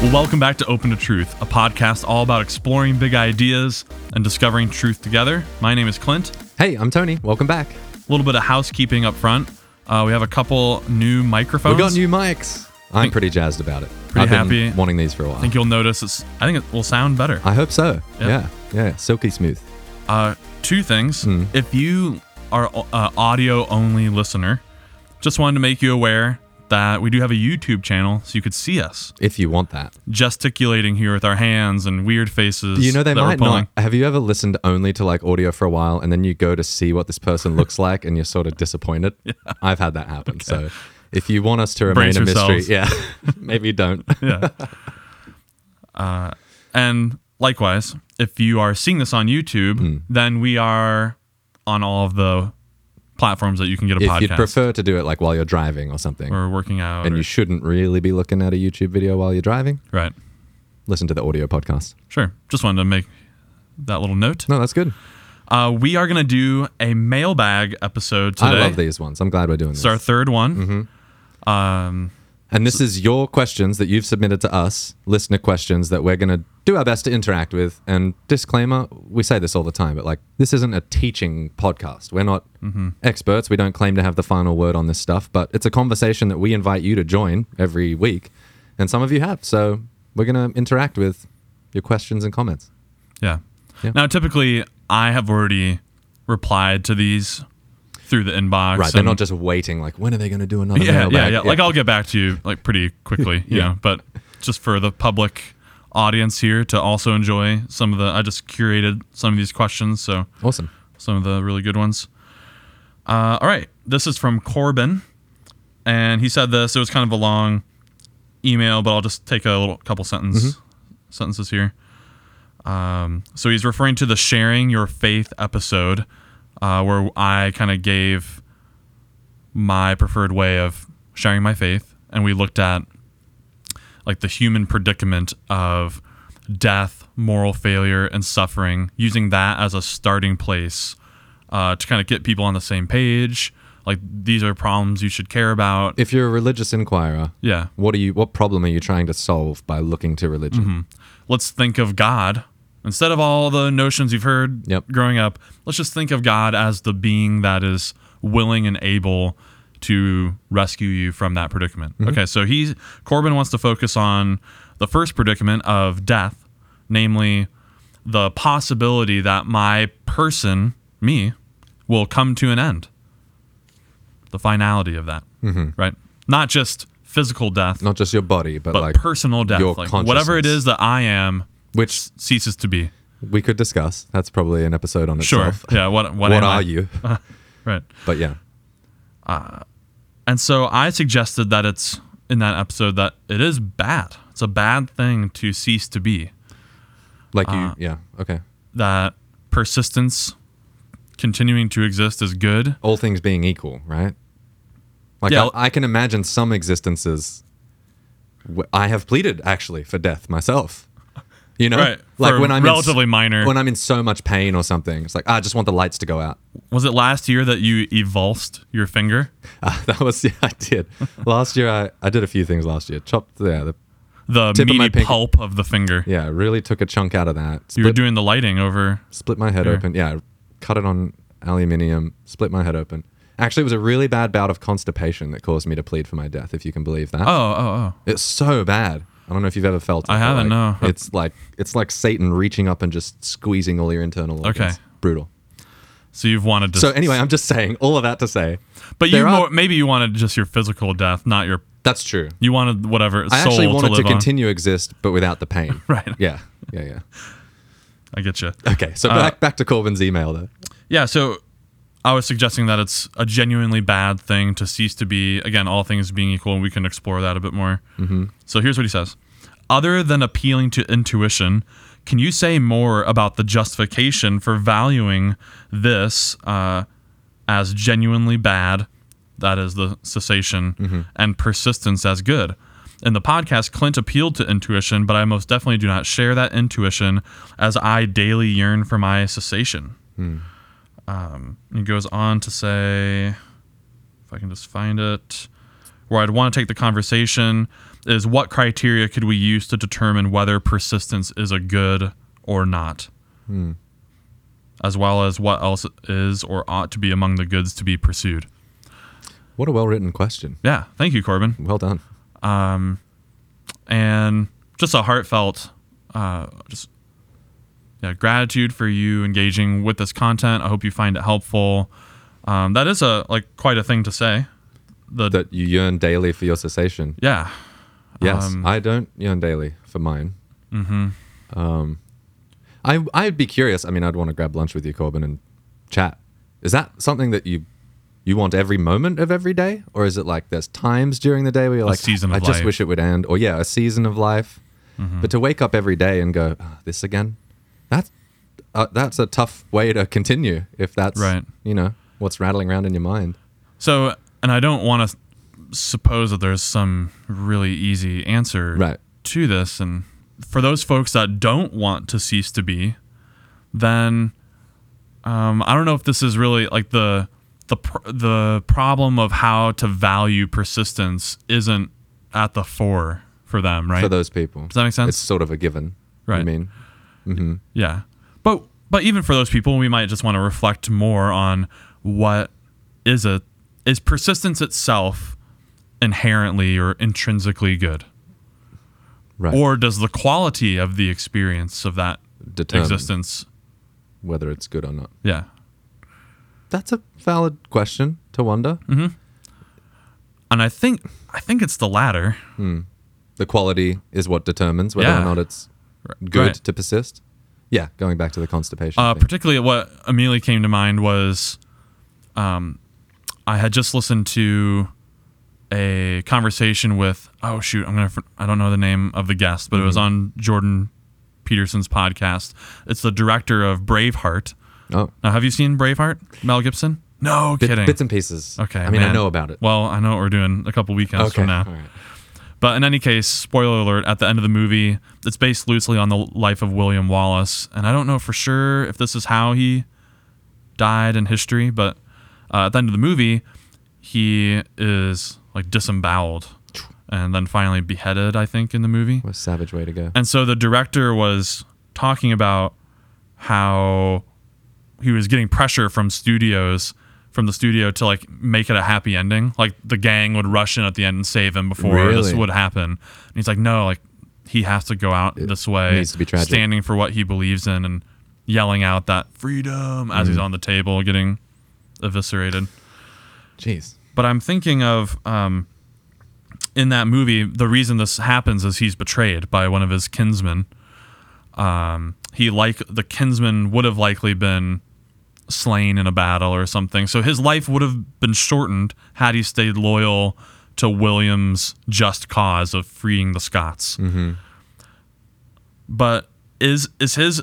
Well, welcome back to Open to Truth, a podcast all about exploring big ideas and discovering truth together. My name is Clint. Hey, I'm Tony. Welcome back. A little bit of housekeeping up front. Uh, we have a couple new microphones. We got new mics. I'm pretty jazzed about it. Pretty I've been happy. wanting these for a while. I think you'll notice it's. I think it will sound better. I hope so. Yeah. Yeah. yeah, silky smooth. Uh, two things. Hmm. If you are an audio only listener, just wanted to make you aware that we do have a YouTube channel, so you could see us If you want that. gesticulating here with our hands and weird faces. You know they might not. Have you ever listened only to like audio for a while and then you go to see what this person looks like and you're sort of disappointed? I've had that happen. So if you want us to remain Brace a mystery, yeah, maybe don't. yeah. Uh, and likewise, if you are seeing this on YouTube, Hmm. then we are on all of the platforms that you can get a if podcast you'd prefer to do it like while you're driving or something, or working out. and or- you shouldn't really be looking at a YouTube video while you're driving, right. listen to the audio podcast. Sure. Just wanted to make that little note. No, that's good. Uh, we are going to do a mailbag episode today. I love these ones. I'm glad we're doing this. It's our third one. Mm-hmm. Um, And this is your questions that you've submitted to us, listener questions that we're going to do our best to interact with. And disclaimer, we say this all the time, but like this isn't a teaching podcast. We're not mm-hmm. experts. We don't claim to have the final word on this stuff, but it's a conversation that we invite you to join every week. And some of you have. So we're going to interact with your questions and comments. yeah. Yeah. Now, typically, I have already replied to these through the inbox. Right. They're and- not just waiting like, when are they going to do another yeah, yeah, mailbag? yeah. Like I'll get back to you like pretty quickly, you Yeah. know. But just for the public audience here to also enjoy some of the, I just curated some of these questions, so Awesome. some of the really good ones. Uh, all right, this is from Corbin, and he said this. It was kind of a long email, but I'll just take a little couple sentence sentences here. Um, so he's referring to the sharing your faith episode, uh, where I kind of gave my preferred way of sharing my faith, and we looked at like the human predicament of death, moral failure, and suffering, using that as a starting place uh, to kind of get people on the same page. Like these are problems you should care about. If you're a religious inquirer, yeah, what are you what problem are you trying to solve by looking to religion? Mm-hmm. let's think of God instead of all the notions you've heard Yep. growing up. Let's just think of God as the being that is willing and able to rescue you from that predicament. Mm-hmm. Okay, so he's Corbin wants to focus on the first predicament of death, namely the possibility that my person, me, will come to an end. The finality of that, mm-hmm. right? Not just physical death, Not just your body, but, but like personal death, your like whatever it is that I am, which ceases to be. we could discuss. That's probably an episode on itself. Sure. Yeah. What? What, What are I? you? Right. But yeah, And so I suggested that it's in that episode that it is bad. It's a bad thing to cease to be. like Uh, you. Yeah. Okay. That persistence, continuing to exist, is good. All things being equal, right? Like Yeah. I, I can imagine some existences. I have pleaded actually for death myself. You know, Right. like For when I'm relatively in, minor. when I'm in so much pain or something. It's like "Ah, I just want the lights to go out. Was it last year that you evulsed your finger? Uh, that was yeah, I did last year. I, I did a few things last year. Chopped yeah, the, The Tip of my meaty pulp of the finger. yeah, really took a chunk out of that. You were doing the lighting over. split my head Here. open. Yeah, cut it on aluminium, split my head open. Actually, it was a really bad bout of constipation that caused me to plead for my death, if you can believe that. Oh, oh, oh. It's so bad. I don't know if you've ever felt it. I haven't, like, no. It's like it's like Satan reaching up and just squeezing all your internal organs. Okay. Brutal. So you've wanted to. So anyway, I'm just saying all of that to say but you are- more, maybe you wanted just your physical death, not your. that's true. You wanted whatever I actually to wanted to, on. continue exist, but without the pain. Right. Yeah. Yeah. Yeah. I get you. Okay. So Uh, back back to Corbin's email though. Yeah, so I was suggesting that it's a genuinely bad thing to cease to be. Again, all things being equal, and we can explore that a bit more. Mm-hmm. So here's what he says: Other than appealing to intuition, can you say more about the justification for valuing this uh, as genuinely bad? That is the cessation and persistence as good. In the podcast, Clint appealed to intuition, but I most definitely do not share that intuition as I daily yearn for my cessation. Um, he goes on to say, if I can just find it. where I'd want to take the conversation is what criteria could we use to determine whether persistence is a good or not? As well as what else is or ought to be among the goods to be pursued. What a well written question. Yeah, thank you, Corbin. Well done. and just a heartfelt uh, just yeah gratitude for you engaging with this content i hope you find it helpful um, that is a like quite a thing to say the That you yearn daily for your cessation. yeah Yes, Um, I don't yearn daily for mine. Mm-hmm. Um, I I'd be curious. I mean, I'd want to grab lunch with you, Corbin, and chat. Is that something that you you want every moment of every day, or is it like there's times during the day where you're like, season I just life. wish it would end, or yeah, a season of life. Mm-hmm. But to wake up every day and go, "Ah, this again, that's uh, that's a tough way to continue. If that's Right. you know what's rattling around in your mind. so and i don't want to suppose that there's some really easy answer Right. to this and for those folks that don't want to cease to be then um, i don't know if this is really like the the pr- the problem of how to value persistence isn't at the fore for them right For those people, Does that make sense? It's sort of a given. Right. I mean, Yeah. But but even for those people, we might just want to reflect more on what is a is persistence itself inherently or intrinsically good? right. Or does the quality of the experience of that Determine existence whether it's good or not. yeah. That's a valid question to wonder. Mm. And I think I think it's the latter. The quality is what determines whether Yeah. or not it's good Right. to persist. Yeah, going back to the constipation. Uh, particularly, what immediately came to mind was, um, I had just listened to a conversation with oh shoot I'm gonna I don't know the name of the guest but it was Mm-hmm. on Jordan Peterson's podcast. It's the director of Braveheart. oh, Now, have you seen Braveheart, Mel Gibson? No bit- kidding. bits and pieces. okay, I mean, I know about it. Well, I know what we're doing a couple weekends okay. from now. All right. But in any case, spoiler alert, at the end of the movie, it's based loosely on the life of William Wallace. And I don't know for sure if this is how he died in history, but uh, at the end of the movie, he is like disemboweled and then finally beheaded, I think, in the movie. What a savage way to go. And so the director was talking about how he was getting pressure from studios from the studio to like make it a happy ending. Like the gang would rush in at the end and save him before this would happen. And he's like, no, like he has to go out this way, needs to be tragic. standing for what he believes in and yelling out that freedom as Mm. he's on the table getting eviscerated. Jeez. But I'm thinking of um, in that movie, the reason this happens is he's betrayed by one of his kinsmen. Um, he like the kinsman would have likely been slain in a battle or something, so his life would have been shortened had he stayed loyal to William's just cause of freeing the Scots. Mm-hmm. But is is his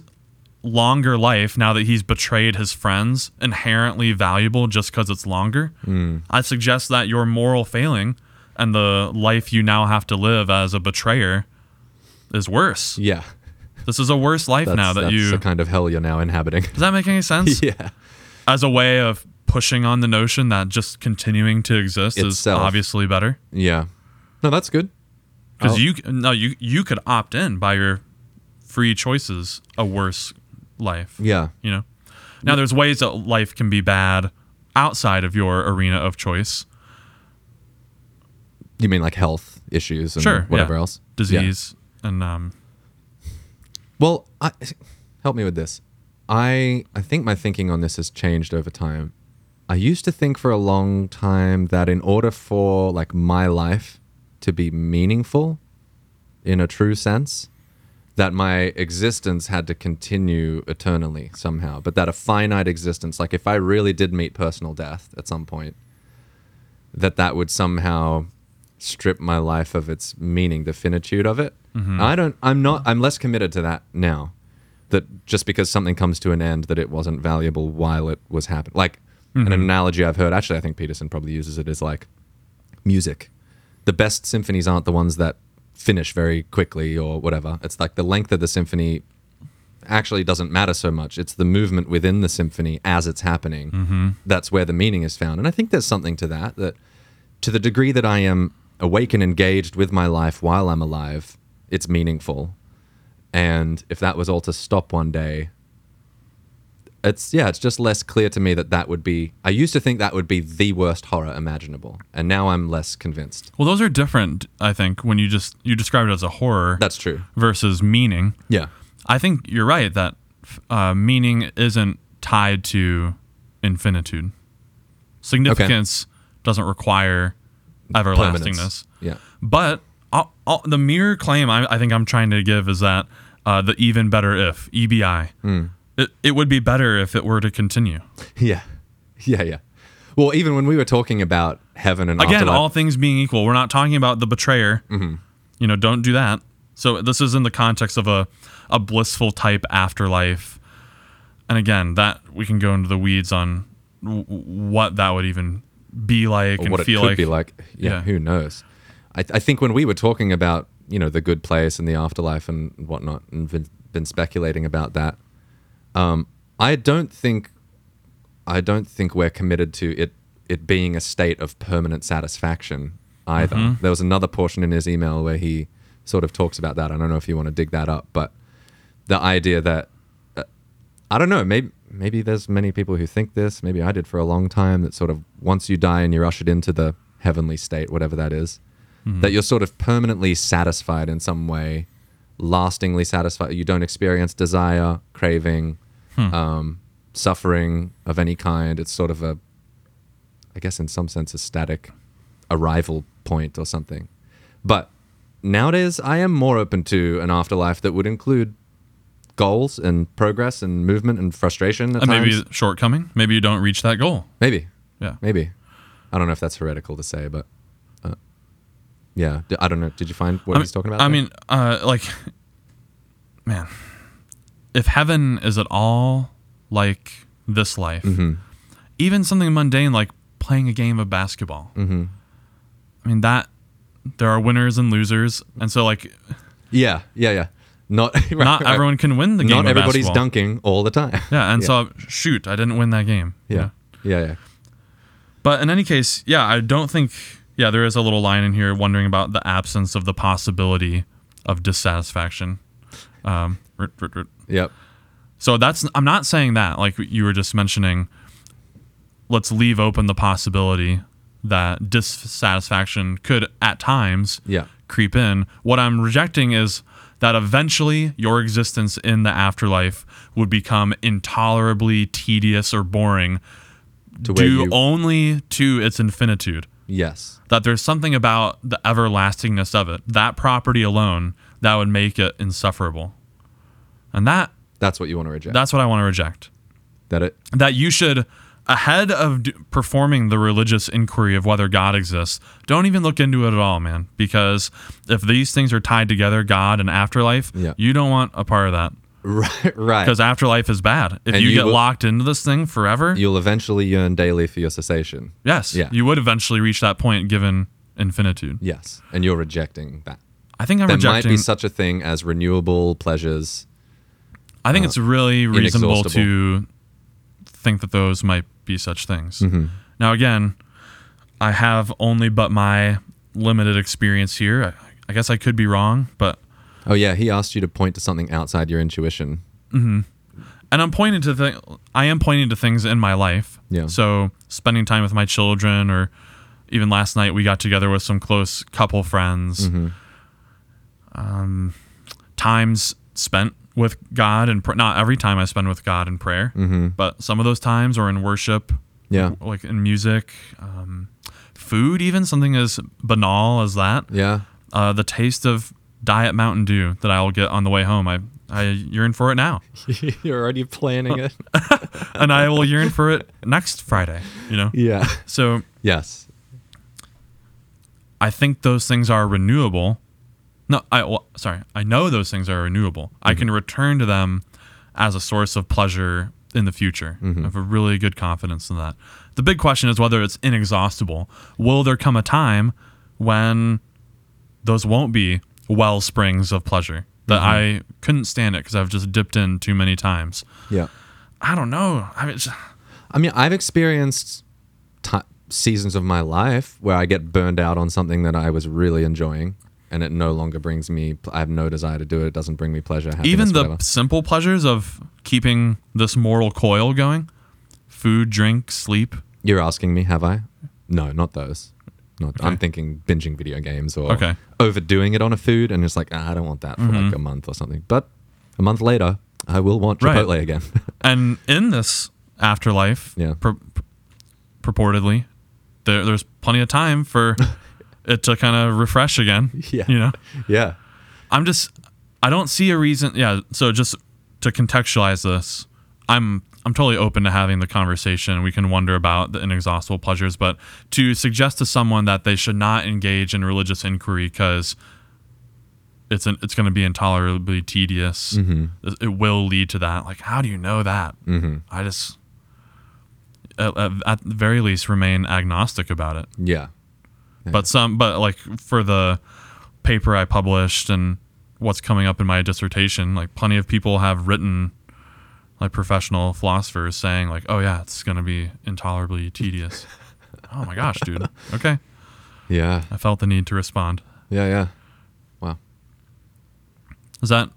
longer life now that he's betrayed his friends inherently valuable just because it's longer? Mm. I suggest that your moral failing and the life you now have to live as a betrayer is worse. Yeah. This is a worse life That's, now that you. that's you. the kind of hell you're now inhabiting. Does that make any sense? yeah. As a way of pushing on the notion that just continuing to exist is obviously better. Yeah. No, that's good. Because you no you you could opt in by your free choices a worse life. Yeah. You know. Now there's ways that life can be bad outside of your arena of choice. You mean like health issues and Sure. whatever yeah. else? Yeah. Disease and um Well, I, help me with this. I I think my thinking on this has changed over time. I used to think for a long time that in order for like my life to be meaningful in a true sense, that my existence had to continue eternally somehow, but that a finite existence, like if I really did meet personal death at some point, that that would somehow strip my life of its meaning, the finitude of it. Mm-hmm. I don't. I'm not. I'm less committed to that now. That just because something comes to an end, that it wasn't valuable while it was happening. Like an mm-hmm. analogy I've heard. Actually, I think Peterson probably uses it is like music. The best symphonies aren't the ones that finish very quickly or whatever. It's like the length of the symphony actually doesn't matter so much. It's the movement within the symphony as it's happening. Mm-hmm. That's where the meaning is found. And I think there's something to that. That to the degree that I am awake and engaged with my life while I'm alive, it's meaningful. And if that was all to stop one day, it's yeah, it's just less clear to me that that would be. I used to think that would be the worst horror imaginable, and now I'm less convinced. Well, those are different. I think when you just you describe it as a horror That's true. versus meaning. Yeah. I think you're right that uh, meaning isn't tied to infinitude. Significance doesn't require everlastingness. Yeah. But all, all, the mere claim I, I think I'm trying to give is that uh, the even better if EBI. Hmm. It, it would be better if it were to continue. Yeah. Yeah. Yeah. Well, even when we were talking about heaven and Again, afterlife- all things being equal, we're not talking about the betrayer. Mm-hmm. You know, don't do that. So this is in the context of a, a blissful type afterlife. And again, that we can go into the weeds on w- what that would even be like or and what it could like. be like. Yeah, Yeah. who knows? I, I think when we were talking about you know the good place and the afterlife and whatnot, and been, been speculating about that, um, I don't think I don't think we're committed to it it being a state of permanent satisfaction either. Mm-hmm. There was another portion in his email where he sort of talks about that. I don't know if you want to dig that up, but the idea that uh, I don't know, maybe maybe there's many people who think this, maybe I did for a long time that sort of once you die and you're ushered into the heavenly state, whatever that is, that you're sort of permanently satisfied in some way, lastingly satisfied. You don't experience desire, craving, um, suffering of any kind. It's sort of a I guess in some sense a static arrival point or something. But nowadays I am more open to an afterlife that would include goals and progress and movement and frustration at And times. maybe shortcoming. Maybe you don't reach that goal. maybe. Yeah. Maybe. I don't know if that's heretical to say, but uh, yeah, D- I don't know. Did you find what I he's mean- talking about? I there? mean, uh, like, man, if heaven is at all like this life, Mm-hmm. even something mundane like playing a game of basketball, Mm-hmm. I mean that there are winners and losers, and so like yeah, yeah, yeah. Not right, not right. everyone can win the game. Not everybody's basketball. dunking all the time. Yeah, and yeah. so shoot, I didn't win that game. you yeah, yeah, yeah. But in any case, yeah, I don't think. Yeah, there is a little line in here wondering about the absence of the possibility of dissatisfaction. Um, rt. Yep. So that's I'm not saying that like you were just mentioning. Let's leave open the possibility that dissatisfaction could at times Yeah. Creep in. What I'm rejecting is that eventually your existence in the afterlife would become intolerably tedious or boring To due you, only to its infinitude. yes. That there's something about the everlastingness of it, that property alone, that would make it insufferable. And that That's what you want to reject. that's what I want to reject. that it. That you should, ahead of d- performing the religious inquiry of whether God exists, don't even look into it at all, man. Because if these things are tied together, God and afterlife, Yeah. you don't want a part of that. Right. Right. Because afterlife is bad. If you, you get will- locked into this thing forever, You'll eventually yearn daily for your cessation. yes, Yeah. you would eventually reach that point given infinitude. Yes. And you're rejecting that. I think I'm There rejecting. There might be such a thing as renewable pleasures. I think it's uh, really reasonable to think that those might be such things. Mm-hmm. Now, again, I have only but my limited experience here. I, I guess I could be wrong, but Oh yeah, he asked you to point to something outside your intuition. and I'm pointing to th- I am pointing to things in my life. Yeah. So spending time with my children, or even last night we got together with some close couple friends. Mm-hmm. Um, times spent with God and pr- not every time I spend with God in prayer, Mm-hmm. but some of those times are in worship. Yeah. like in music, um, food, even something as banal as that. Yeah. Uh, the taste of Diet Mountain Dew that I will get on the way home. I I yearn for it now, You're already planning it. and I will yearn for it next Friday. You know, yeah. so Yes. I think those things are renewable. No, I well, sorry, I know those things are renewable. I mm-hmm. can return to them as a source of pleasure in the future. Mm-hmm. I have a really good confidence in that. The big question is whether it's inexhaustible. Will there come a time when those won't be well springs of pleasure? That mm-hmm. I couldn't stand it because I've just dipped in too many times. Yeah. I don't know. I mean, I mean, I've experienced ti seasons of my life where I get burned out on something that I was really enjoying and it no longer brings me I have no desire to do it. It doesn't bring me pleasure, Even the whatever. simple pleasures of keeping this mortal coil going food, drink, sleep. You're asking me, have I? No, not those. Not, I'm thinking binging video games or Okay. overdoing it on a food and it's like, ah, I don't want that for like a month or something. But a month later, I will want Mm-hmm. Right. Chipotle again. And in this afterlife, Yeah. pur- pur- purportedly, there, there's plenty of time for to kind of refresh again. Yeah. You know? yeah. I'm just I don't see a reason yeah, so just to contextualize this, I'm I'm totally open to having the conversation. We can wonder about the inexhaustible pleasures, but to suggest to someone that they should not engage in religious inquiry because it's an, it's going to be intolerably tedious. Mm-hmm. It- will lead to that. Like, how do you know that? Mm-hmm. I just, at, at, at the very least, remain agnostic about it Yeah. But some but like for the paper i published and what's coming up in my dissertation like plenty of people have written like professional philosophers saying like oh yeah it's going to be intolerably tedious oh my gosh dude okay Yeah. i felt the need to respond Yeah. Yeah. Wow. does that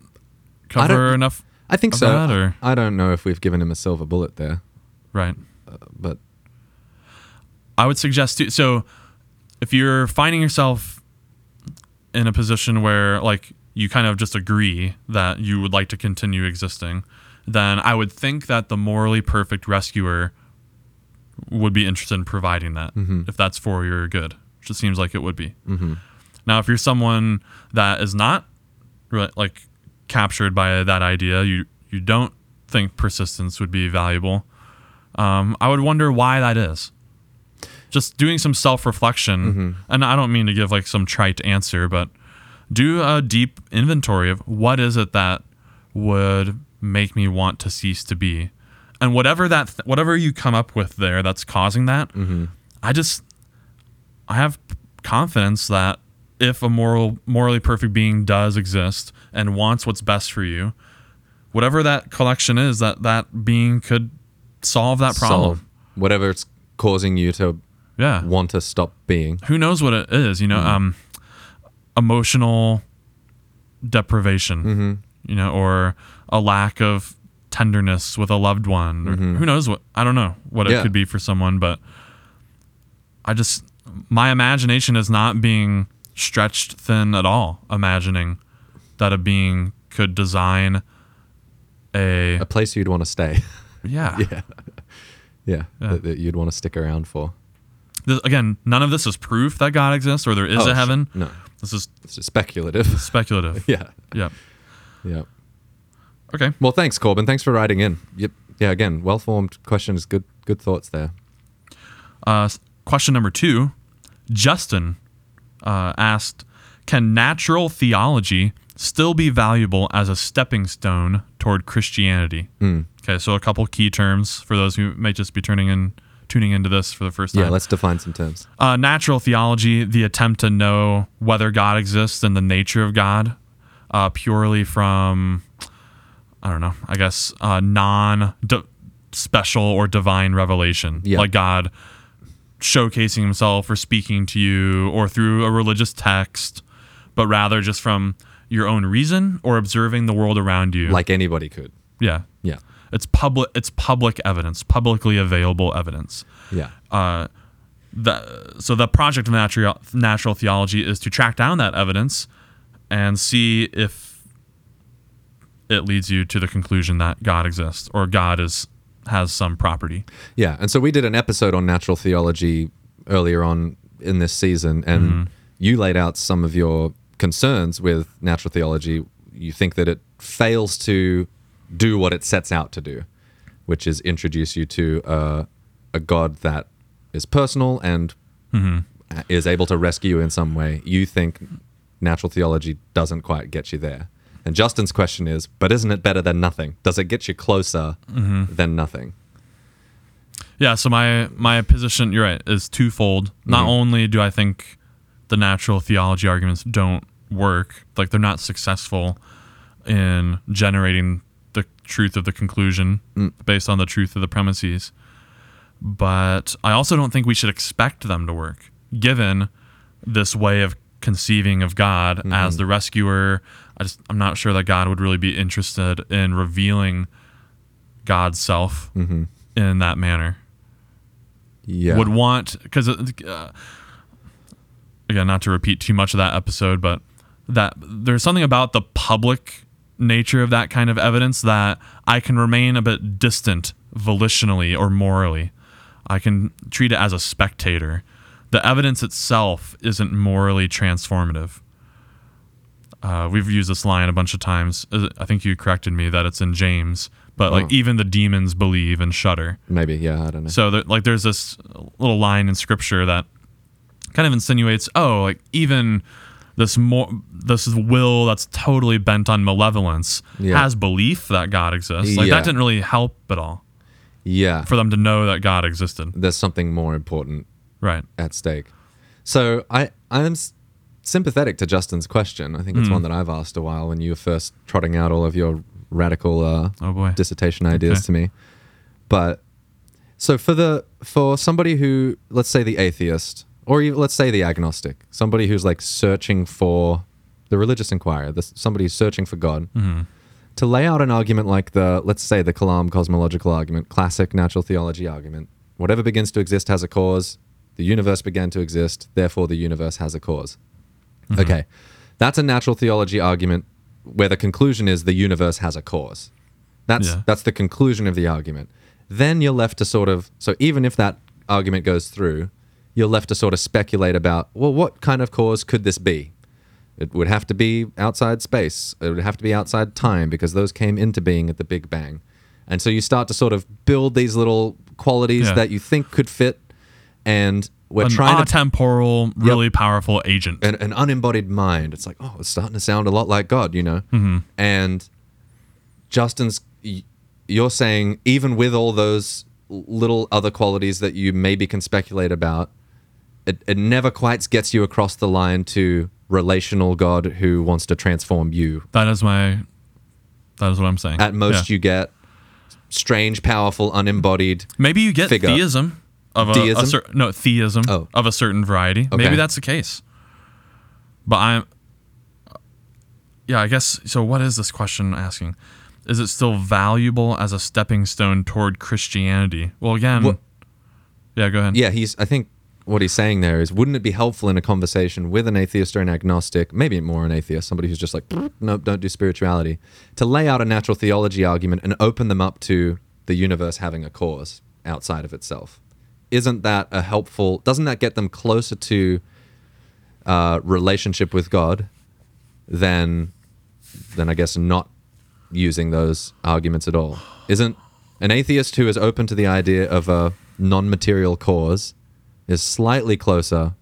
I cover enough I think so. that, or- I don't know if we've given him a silver bullet there, right uh, but I would suggest to so if you're finding yourself in a position where like you kind of just agree that you would like to continue existing, then I would think that the morally perfect rescuer would be interested in providing that if that's for your good, which it seems like it would be. mm-hmm. Now, if you're someone that is not re- like captured by that idea, you you don't think persistence would be valuable. Um, I would wonder why that is. Just doing some self reflection, mm-hmm. and I don't mean to give like some trite answer, but do a deep inventory of what is it that would make me want to cease to be, and whatever that th- whatever you come up with there that's causing that, mm-hmm. I just I have confidence that if a moral morally perfect being does exist and wants what's best for you, whatever that collection is, that that being could solve that problem. solve whatever it's causing you to Yeah. want to stop being. Who knows what it is, you know, mm-hmm. um emotional deprivation, mm-hmm. you know, or a lack of tenderness with a loved one. Or mm-hmm. Who knows what I don't know what it could be for someone, but I just my imagination is not being stretched thin at all, imagining that a being could design a A place you'd want to stay. yeah. yeah. Yeah. Yeah. That, that you'd want to stick around for. This- again, none of this is proof that God exists or there is Oh, a heaven. No. This is speculative. speculative. yeah. yeah. Yeah. Okay. Well, thanks, Corbin. Thanks for writing in. Yep. Yeah. Again, well formed questions. Good. Good thoughts there. Uh, question number two Justin uh, asked Can natural theology still be valuable as a stepping stone toward Christianity? Mm. Okay, so a couple key terms for those who may just be turning in, tuning into this for the first time. Yeah. Let's define some terms. Uh, natural theology, the attempt to know whether God exists and the nature of God, uh, purely from, I don't know, I guess, uh, non special or divine revelation. Yeah. Like God showcasing himself or speaking to you or through a religious text, but rather just from your own reason or observing the world around you. Like anybody could. yeah. Yeah. It's public. It's public evidence, publicly available evidence Yeah. uh, the, so the project of natural natural theology is to track down that evidence and see if it leads you to the conclusion that God exists or God is has some property. Yeah, and so we did an episode on natural theology earlier on in this season, and you laid out some of your concerns with natural theology. You think that it fails to do what it sets out to do, which is introduce you to uh, a God that is personal and mm-hmm. is able to rescue you in some way. You think natural theology doesn't quite get you there. And Justin's question is, but isn't it better than nothing? Does it get you closer mm-hmm. than nothing? Yeah. So my my position, you're right, is twofold. Not mm-hmm. only do I think the natural theology arguments don't work, like they're not successful in generating the truth of the conclusion mm. based on the truth of the premises. but I also don't think we should expect them to work, given this way of conceiving of God mm-hmm. as the rescuer. I just I'm not sure that God would really be interested in revealing God's self mm-hmm. in that manner. Yeah. Would want because uh, uh, again, not to repeat too much of that episode, but that there's something about the public nature of that kind of evidence that I can remain a bit distant volitionally or morally. I can treat it as a spectator. The evidence itself isn't morally transformative. Uh, we've used this line a bunch of times. I think you corrected me that it's in James, but like Oh. even the demons believe and shudder. Maybe. Yeah. I don't know. So there, like there's this little line in scripture that kind of insinuates, oh, like even this more this will that's totally bent on malevolence Yeah. has belief that God exists. Like Yeah. that didn't really help at all yeah. for them to know that God existed. There's something more important Right. at stake. So I I am s- sympathetic to Justin's question. I think it's one that I've asked a while when you were first trotting out all of your radical uh, Oh boy. dissertation ideas Okay. to me. But so for the for somebody who let's say the atheist or even, let's say the agnostic, somebody who's like searching for the religious inquirer, the, somebody who's searching for God, Mm-hmm. to lay out an argument like the let's say the Kalam cosmological argument, classic natural theology argument, whatever begins to exist has a cause. The universe began to exist, therefore the universe has a cause. Mm-hmm. Okay, that's a natural theology argument where the conclusion is the universe has a cause. That's Yeah. that's the conclusion of the argument. Then you're left to sort of so even if that argument goes through, you're left to sort of speculate about well, what kind of cause could this be? It would have to be outside space. It would have to be outside time because those came into being at the Big Bang. And so you start to sort of build these little qualities Yeah. that you think could fit, and we're An trying to atemporal, really powerful agent. an, an unembodied mind. It's like, oh, it's starting to sound a lot like God, you know? Mm-hmm. And Justin's, you're saying, even with all those little other qualities that you maybe can speculate about, it, it never quite gets you across the line to relational God who wants to transform you. that is my. That is what I'm saying. At most, Yeah. you get strange, powerful, unembodied. Maybe you get figure. theism of a, Deism? a cer- no theism Oh. of a certain variety. Okay. Maybe that's the case. But I'm Yeah, I guess so what is this question asking? Is it still valuable as a stepping stone toward Christianity? Well, again, What- Yeah, go ahead. Yeah, he's. I think what he's saying there is, wouldn't it be helpful in a conversation with an atheist or an agnostic, maybe more an atheist, somebody who's just like, nope, don't do spirituality, to lay out a natural theology argument and open them up to the universe having a cause outside of itself? Isn't that a helpful? Doesn't that get them closer to uh, relationship with God than than I guess not using those arguments at all? Isn't an atheist who is open to the idea of a non-material cause is slightly closer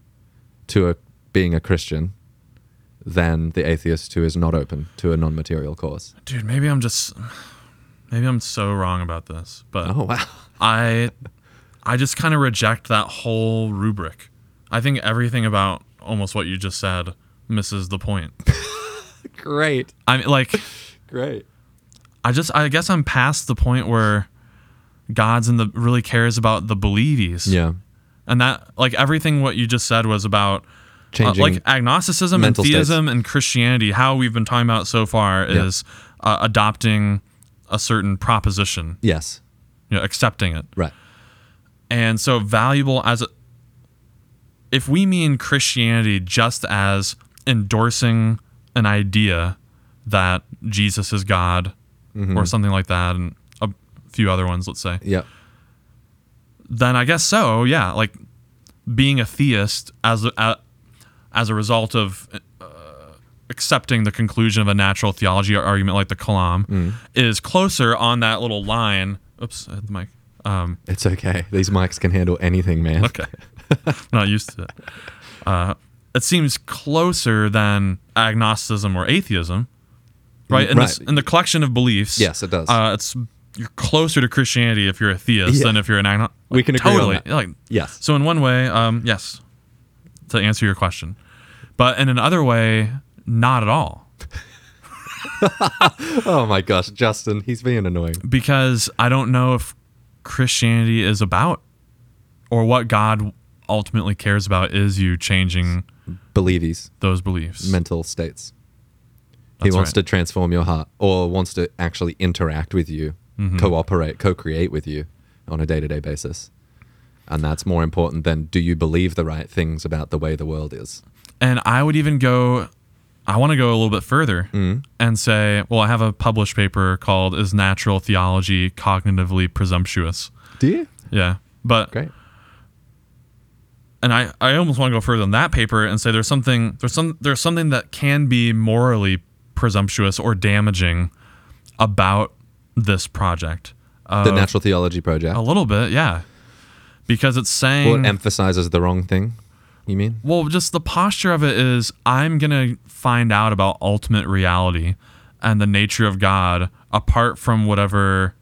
to a, being a Christian than the atheist who is not open to a non-material cause. Dude, maybe I'm just maybe I'm so wrong about this, but Oh wow! I I just kind of reject that whole rubric. I think everything about almost what you just said misses the point. Great, I mean like great. I just I guess I'm past the point where God's in the really cares about the believies. Yeah, And that like everything what you just said was about uh, like agnosticism and mental states. theism and Christianity. How we've been talking about so far Yeah. is uh, adopting a certain proposition, yes, you know, accepting it. right. And so valuable as a, if we mean Christianity just as endorsing an idea that Jesus is God Mm-hmm. or something like that and a few other ones let's say Yeah, then I guess so yeah like being a theist as a, as a result of uh, accepting the conclusion of a natural theology argument like the Kalam Mm. is closer on that little line oops I hit the mic um, it's okay. These mics can handle anything, man. Okay. Not used to it. Uh, it seems closer than agnosticism or atheism, right? In, This, Right. in the collection of beliefs. Yes, it does. Uh, it's you're closer to Christianity if you're a theist Yeah. than if you're an agnostic. We can totally. Like Yes. so, in one way, um, yes, to answer your question, but in another way, not at all, Oh my gosh, Justin, he's being annoying. because I don't know if Christianity is about or what God ultimately cares about is you changing Believies, those beliefs. mental states. he wants right. to transform your heart or wants to actually interact with you, Mm-hmm. cooperate, co create with you on a day to day basis. And that's more important than do you believe the right things about the way the world is? And I would even go, I want to go a little bit further and say, well, I have a published paper called Is Natural Theology Cognitively Presumptuous? Do you? Yeah. But, Great. and I, I almost want to go further than that paper and say there's something, there's some, there's something that can be morally presumptuous or damaging about this project. The Natural Theology Project. A little bit, yeah. Because it's saying. Well, it emphasizes the wrong thing, you mean? Well, just the posture of it is I'm going to find out about ultimate reality and the nature of God apart from whatever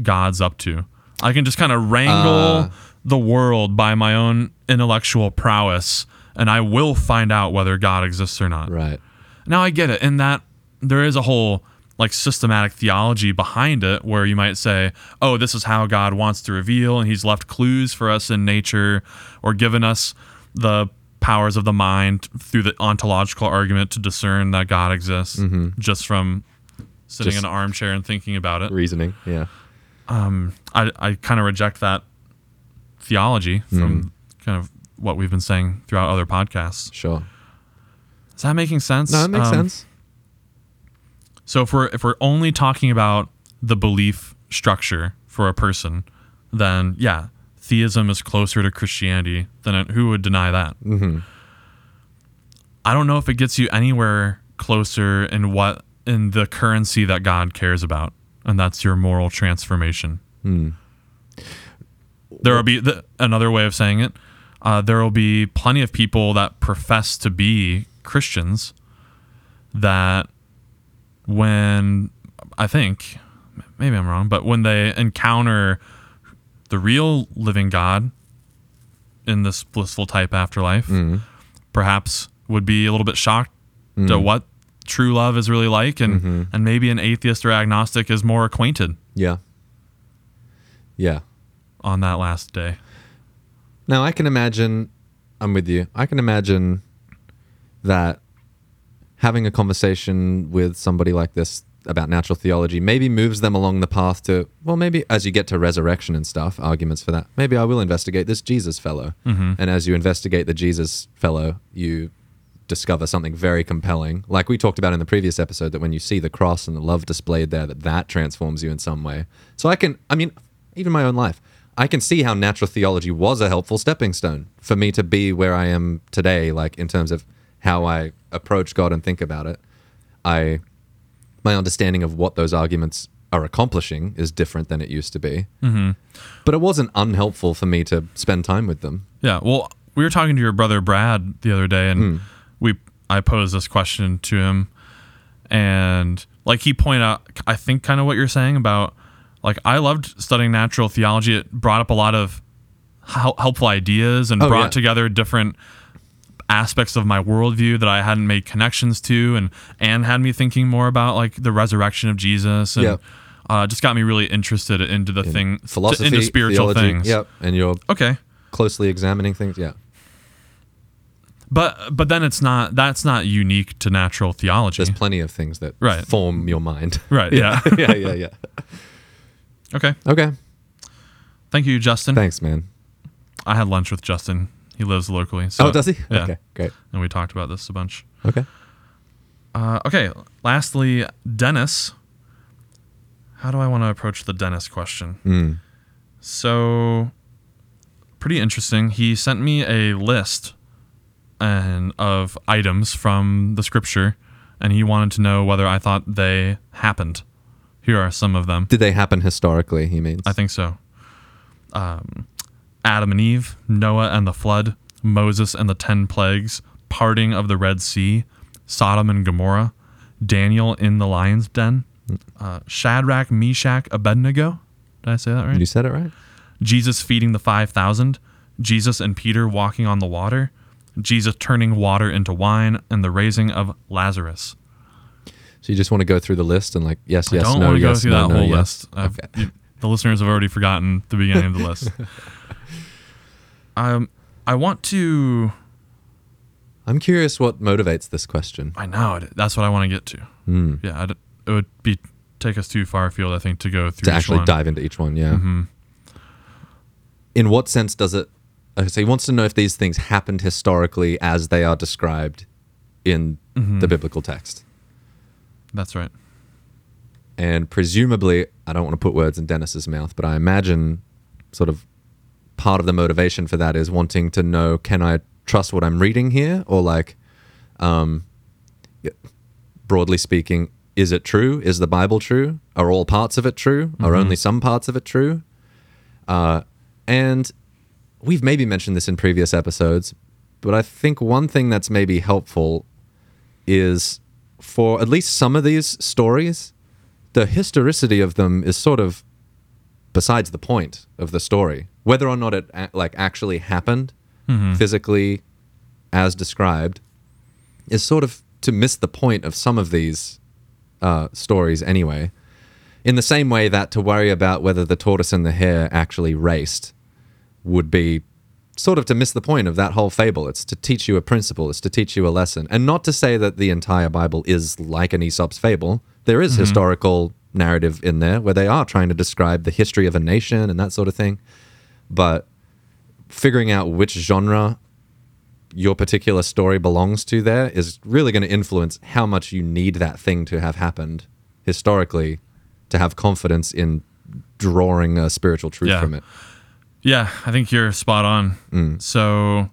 God's up to. I can just kind of wrangle Uh. the world by my own intellectual prowess and I will find out whether God exists or not. Right. Now I get it in that there is a whole like systematic theology behind it where you might say, "Oh, this is how God wants to reveal and he's left clues for us in nature or given us the powers of the mind through the ontological argument to discern that God exists mm-hmm. just from sitting Just- in an armchair and thinking about it." Reasoning. Yeah. Um, I I kind of reject that theology from mm-hmm. kind of what we've been saying throughout other podcasts. Sure. Is that making sense? No, it makes Um, sense. So if we're if we're only talking about the belief structure for a person, then yeah, theism is closer to Christianity than it, who would deny that? Mm-hmm. I don't know if it gets you anywhere closer in what in the currency that God cares about, and that's your moral transformation. There will be the, another way of saying it. Uh, there will be plenty of people that profess to be Christians that when I think maybe I'm wrong, but when they encounter the real living God in this blissful type afterlife, mm-hmm. perhaps would be a little bit shocked mm-hmm. to what true love is really like, and mm-hmm. and maybe an atheist or agnostic is more acquainted Yeah. Yeah. on that last day. Now I can imagine. I'm with you. I can imagine that having a conversation with somebody like this about natural theology maybe moves them along the path to well maybe as you get to resurrection and stuff arguments for that maybe i will investigate this jesus fellow. Mm-hmm. And as you investigate the jesus fellow you discover something very compelling. Like we talked about in the previous episode that when you see the cross and the love displayed there that that transforms you in some way. So i can i mean even my own life i can see how natural theology was a helpful stepping stone for me to be where i am today like in terms of how i approach god and think about it i my understanding of what those arguments are accomplishing is different than it used to be. Mm-hmm. But it wasn't unhelpful for me to spend time with them. Yeah. Well, we were talking to your brother Brad the other day, and we I posed this question to him, and like he pointed out, I think kind of what you're saying about like I loved studying natural theology. It brought up a lot of helpful ideas and Oh, brought yeah. together different aspects of my worldview that I hadn't made connections to, and and had me thinking more about like the resurrection of Jesus, and Yeah. uh, just got me really interested into the thing, Philosophy, into spiritual theology, things. Yep. And you're Okay. closely examining things. Yeah. But but then it's not that's not unique to natural theology. There's plenty of things that Right. form your mind. right, yeah. yeah, yeah, yeah. okay. Okay. Thank you, Justin. Thanks, man. I had lunch with Justin. He lives locally. So, oh, does he? Yeah. Okay, great. And we talked about this a bunch. Okay. Uh, okay. Lastly, Dennis. How do I want to approach the Dennis question? Mm. So, pretty interesting. He sent me a list and of items from the scripture, and he wanted to know whether I thought they happened. Here are some of them. Did they happen historically? He means. I think so. Um, Adam and Eve, Noah and the flood, Moses and the ten plagues, parting of the Red Sea, Sodom and Gomorrah, Daniel in the lion's den, uh, Shadrach, Meshach, Abednego. Did I say that right? You said it right. Jesus feeding the 5,000, Jesus and Peter walking on the water, Jesus turning water into wine, and the raising of Lazarus. So you just want to go through the list and like yes, I yes, don't no, want to yes, go through no, that no, whole yes. list. Okay. the listeners have already forgotten the beginning of the list. Um, I want to. I'm curious what motivates this question. I know. That's what I want to get to. Hmm. Yeah, I'd, it would be take us too far afield. I think to go through to actually one. dive into each one. Yeah. hmm In what sense does it? Okay, so he wants to know if these things happened historically as they are described in Mm-hmm. the biblical text, That's right. and presumably, I don't want to put words in Dennis's mouth, but I imagine sort of part of the motivation for that is wanting to know: Can I trust what I'm reading here, or like, um, broadly speaking, is it true? Is the Bible true? Are all parts of it true? Are only some parts of it true? Uh, and we've maybe mentioned this in previous episodes, but I think one thing that's maybe helpful is for at least some of these stories, the historicity of them is sort of besides the point of the story. Whether or not it like actually happened physically as described is sort of to miss the point of some of these uh, stories anyway. In the same way that to worry about whether the tortoise and the hare actually raced would be sort of to miss the point of that whole fable. It's to teach you a principle, it's to teach you a lesson. And not to say that the entire Bible is like an Aesop's fable. There is historical narrative in there where they are trying to describe the history of a nation and that sort of thing. But figuring out which genre your particular story belongs to there is really going to influence how much you need that thing to have happened historically to have confidence in drawing a spiritual truth Yeah. from it. Yeah, I think you're spot on. Mm. So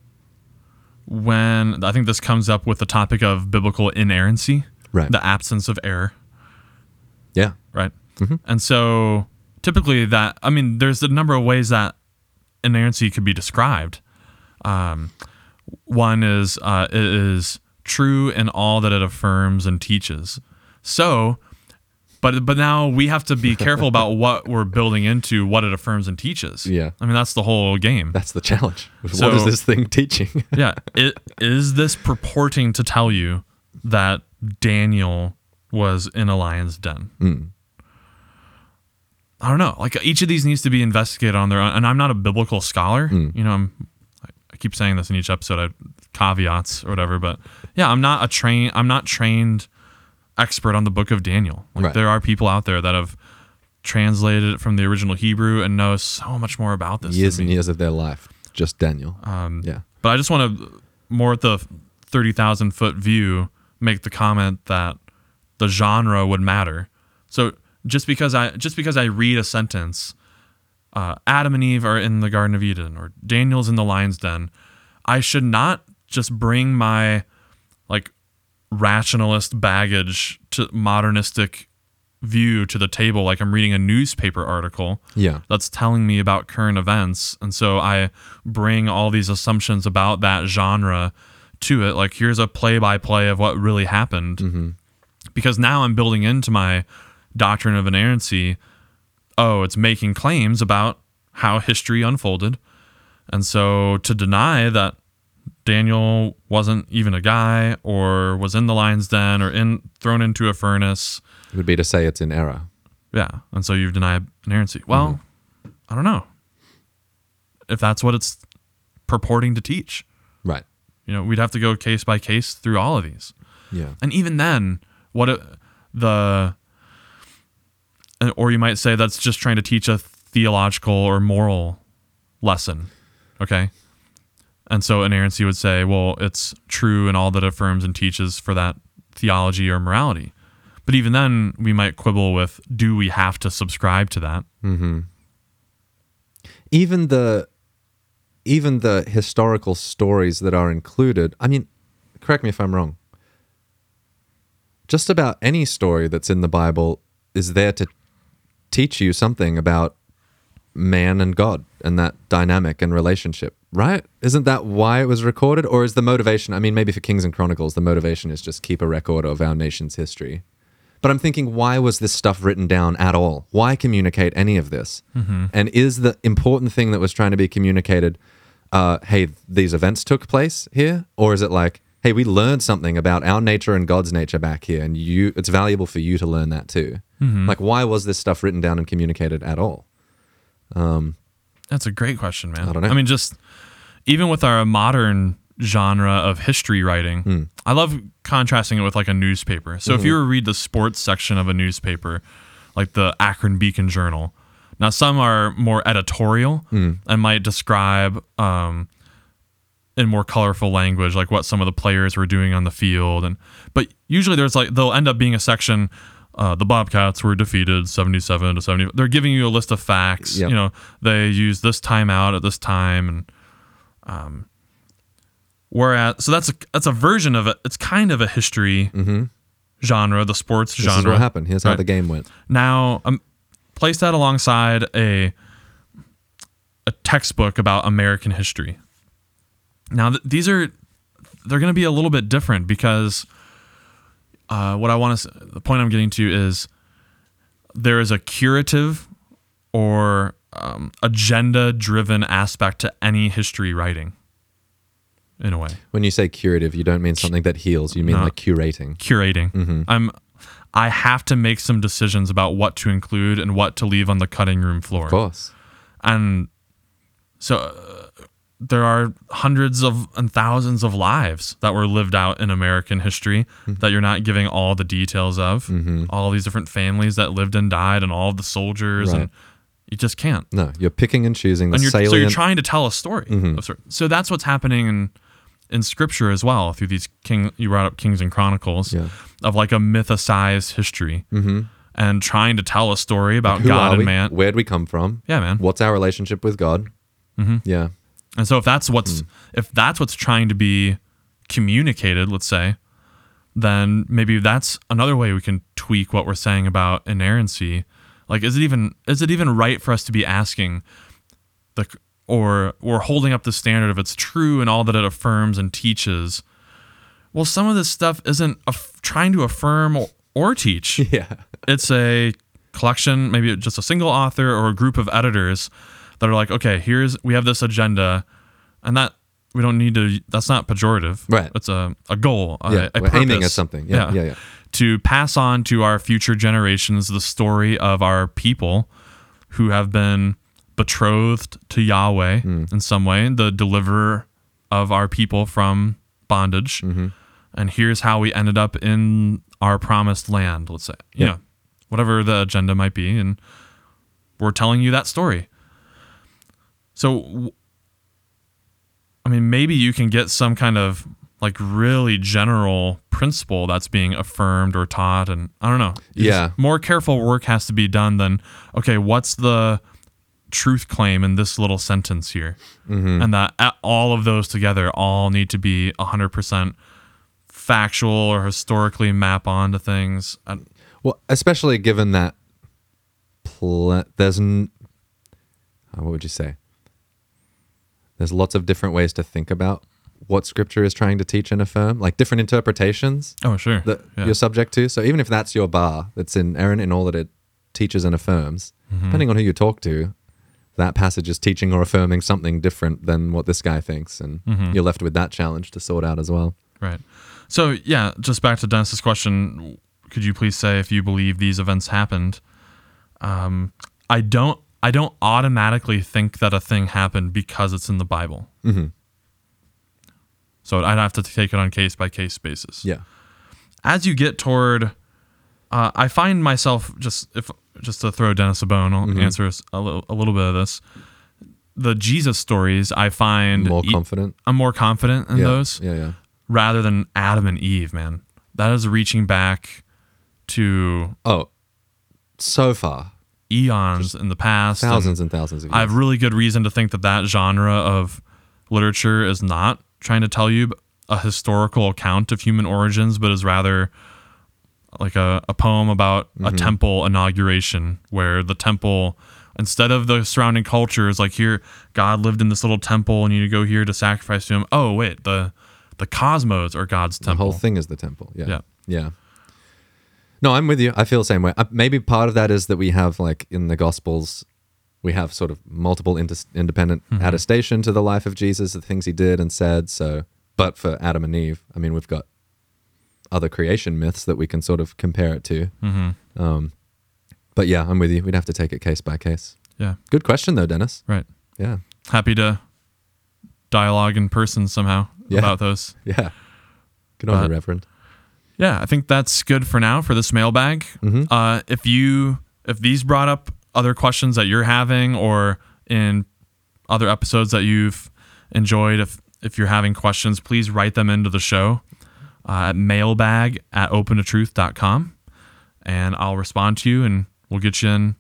when I think this comes up with the topic of biblical inerrancy, Right. the absence of error, Yeah. right? And so typically that I mean, there's a number of ways that inerrancy could be described. Um, one is uh, it is true in all that it affirms and teaches. So, but but now we have to be careful about what we're building into what it affirms and teaches. Yeah. I mean that's the whole game. That's the challenge. what So- is this thing teaching? yeah. It, is this purporting to tell you that Daniel was in a lion's den? I don't know. Like each of these needs to be investigated on their own. And I'm not a biblical scholar. You know, I'm. I keep saying this in each episode. I caveats or whatever, but yeah, I'm not a train. I'm not trained expert on the book of Daniel. Like Right. there are people out there that have translated it from the original Hebrew and know so much more about this. years than and years of their life. Just Daniel. Um, yeah. but I just want to more at the thirty thousand foot view make the comment that the genre would matter. So just because I just because I read a sentence, uh, Adam and Eve are in the Garden of Eden or Daniel's in the lion's den, I should not just bring my like rationalist baggage to modernistic view to the table like I'm reading a newspaper article Yeah. that's telling me about current events. And so I bring all these assumptions about that genre to it. Like, here's a play by play of what really happened. Because now I'm building into my doctrine of inerrancy. Oh, it's making claims about how history unfolded. And so to deny that Daniel wasn't even a guy or was in the lion's den or in thrown into a furnace It would be to say it's in error. yeah. And so you've denied inerrancy. Well, mm-hmm. I don't know if that's what it's purporting to teach. Right. You know, we'd have to go case by case through all of these. Yeah. And even then, what it, the, Uh, or you might say that's just trying to teach a theological or moral lesson. Okay. And so inerrancy would say, well, it's true in all that affirms and teaches for that theology or morality. But even then, we might quibble with do we have to subscribe to that? Mm-hmm. Even the even the historical stories that are included, I mean, correct me if I'm wrong. Just about any story that's in the Bible is there to teach you something about man and God and that dynamic and relationship, right? Isn't that why it was recorded? Or is the motivation, I mean, maybe for Kings and Chronicles, the motivation is just keep a record of our nation's history. But I'm thinking, why was this stuff written down at all? Why communicate any of this? And is the important thing that was trying to be communicated, uh, hey, these events took place here? Or is it like, hey, we learned something about our nature and God's nature back here, and you it's valuable for you to learn that too? Like, why was this stuff written down and communicated at all? That's a great question, man. I don't know. I mean, just even with our modern genre of history writing, Hmm. I love contrasting it with like a newspaper. So Mm-hmm. if you were to read the sports section of a newspaper, like the Akron Beacon Journal, now some are more editorial Hmm. and might describe um, in more colorful language, like what some of the players were doing on the field, and but usually there's like there'll end up being a section. Uh, the Bobcats were defeated 77 to 70. They're giving you a list of facts. Yep. You know, they used this timeout at this time, and um, whereas so that's a that's a version of it. It's kind of a history genre, the sports This genre. is what happened. Here's how the game went. Now, um, place that alongside a a textbook about American history. Now, th- these are they're going to be a little bit different because uh, what I want to the point I'm getting to is there is a curative or um, agenda driven aspect to any history writing. In a way, When you say curative, you don't mean something that heals. You mean No. like curating. curating. I'm I have to make some decisions about what to include and what to leave on the cutting room floor. Of course. And so uh, there are hundreds of and thousands of lives that were lived out in American history Mm-hmm. that you're not giving all the details of. All these different families that lived and died and all of the soldiers Right. and you just can't. No, you're picking and choosing the And you're, salient. so you're trying to tell a story. Mm-hmm. of sort. So that's what's happening in in scripture as well through these king. You brought up Kings and Chronicles Yeah. of like a mythicized history Mhm. and trying to tell a story about Who God and man. Where'd we come from? Yeah, man. What's our relationship with God? Mm-hmm. Yeah. And so if that's what's hmm. if that's what's trying to be communicated, let's say, then maybe that's another way we can tweak what we're saying about inerrancy. Like is it even is it even right for us to be asking the or or holding up the standard of it's true and all that it affirms and teaches? Well, some of this stuff isn't aff- trying to affirm or, or teach. Yeah. it's a collection, maybe just a single author or a group of editors that are like, okay, here's we have this agenda, and that we don't need to. That's not pejorative. Right. It's a a goal. Yeah, a, we're aiming at something. Yeah, yeah, yeah. To pass on to our future generations the story of our people who have been betrothed to Yahweh Hmm. in some way, the deliverer of our people from bondage. Mm-hmm. And here's how we ended up in our promised land, let's say. You Yeah. know, whatever the agenda might be. And we're telling you that story. So, I mean, maybe you can get some kind of like really general principle that's being affirmed or taught. And I don't know. Yeah. more careful work has to be done than, okay, what's the truth claim in this little sentence here? Mm-hmm. And that all of those together all need to be 100% factual or historically map onto things. Well, especially given that pl- there's n- uh, what would you say? There's lots of different ways to think about what scripture is trying to teach and affirm, like different interpretations oh, sure. that Yeah. you're subject to. So even if that's your bar, that's inerrant in all that it teaches and affirms, Mm-hmm. depending on who you talk to, that passage is teaching or affirming something different than what this guy thinks, and Mm-hmm. you're left with that challenge to sort out as well. Right. So yeah, just back to Dennis's question, could you please say if you believe these events happened? Um, I don't. I don't automatically think that a thing happened because it's in the Bible. Mm-hmm. So I'd have to take it on case by case basis. Yeah. As you get toward, uh, I find myself just if just to throw Dennis a bone, I'll Mm-hmm. answer a little, a little bit of this. The Jesus stories, I find More confident. I'm more confident in yeah. those Yeah, yeah. rather than Adam and Eve, man. That is reaching back to Oh, so far, eons in the past. thousands and thousands of years. I have really good reason to think that that genre of literature is not trying to tell you a historical account of human origins, but is rather like a, a poem about a mm-hmm. temple inauguration where the temple instead of the surrounding cultures like here god lived in this little temple and you go here to sacrifice to him oh wait the the cosmos are god's temple the whole thing is the temple. Yeah. Yeah. Yeah. No, I'm with you. I feel the same way. Uh, maybe part of that is that we have, like, in the Gospels, we have sort of multiple inter- independent Mm-hmm. attestation to the life of Jesus, the things he did and said. So, but for Adam and Eve, I mean, we've got other creation myths that we can sort of compare it to. mm-hmm. Um, but yeah, I'm with you. We'd have to take it case by case. yeah Good question, though, Dennis. right Yeah. happy to dialogue in person somehow Yeah. about those. Yeah. Good on you, Reverend. Yeah, I think that's good for now for this mailbag. Uh, if you if these brought up other questions that you're having or in other episodes that you've enjoyed, if if you're having questions, please write them into the show uh, at mailbag at opentotruth.com and I'll respond to you and we'll get you in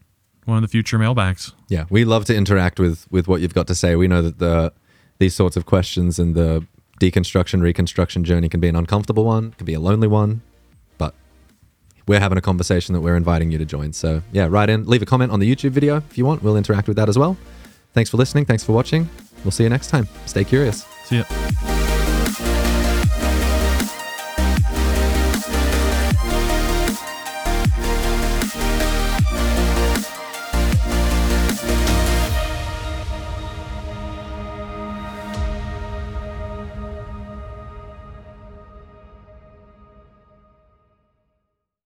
one of the future mailbags. Yeah, we love to interact with with what you've got to say. We know that the these sorts of questions and the deconstruction reconstruction journey can be an uncomfortable one, can be a lonely one, but we're having a conversation that we're inviting you to join. So yeah, write in, leave a comment on the YouTube video if you want. We'll interact with that as well. Thanks for listening. Thanks for watching. We'll see you next time. Stay curious. See ya.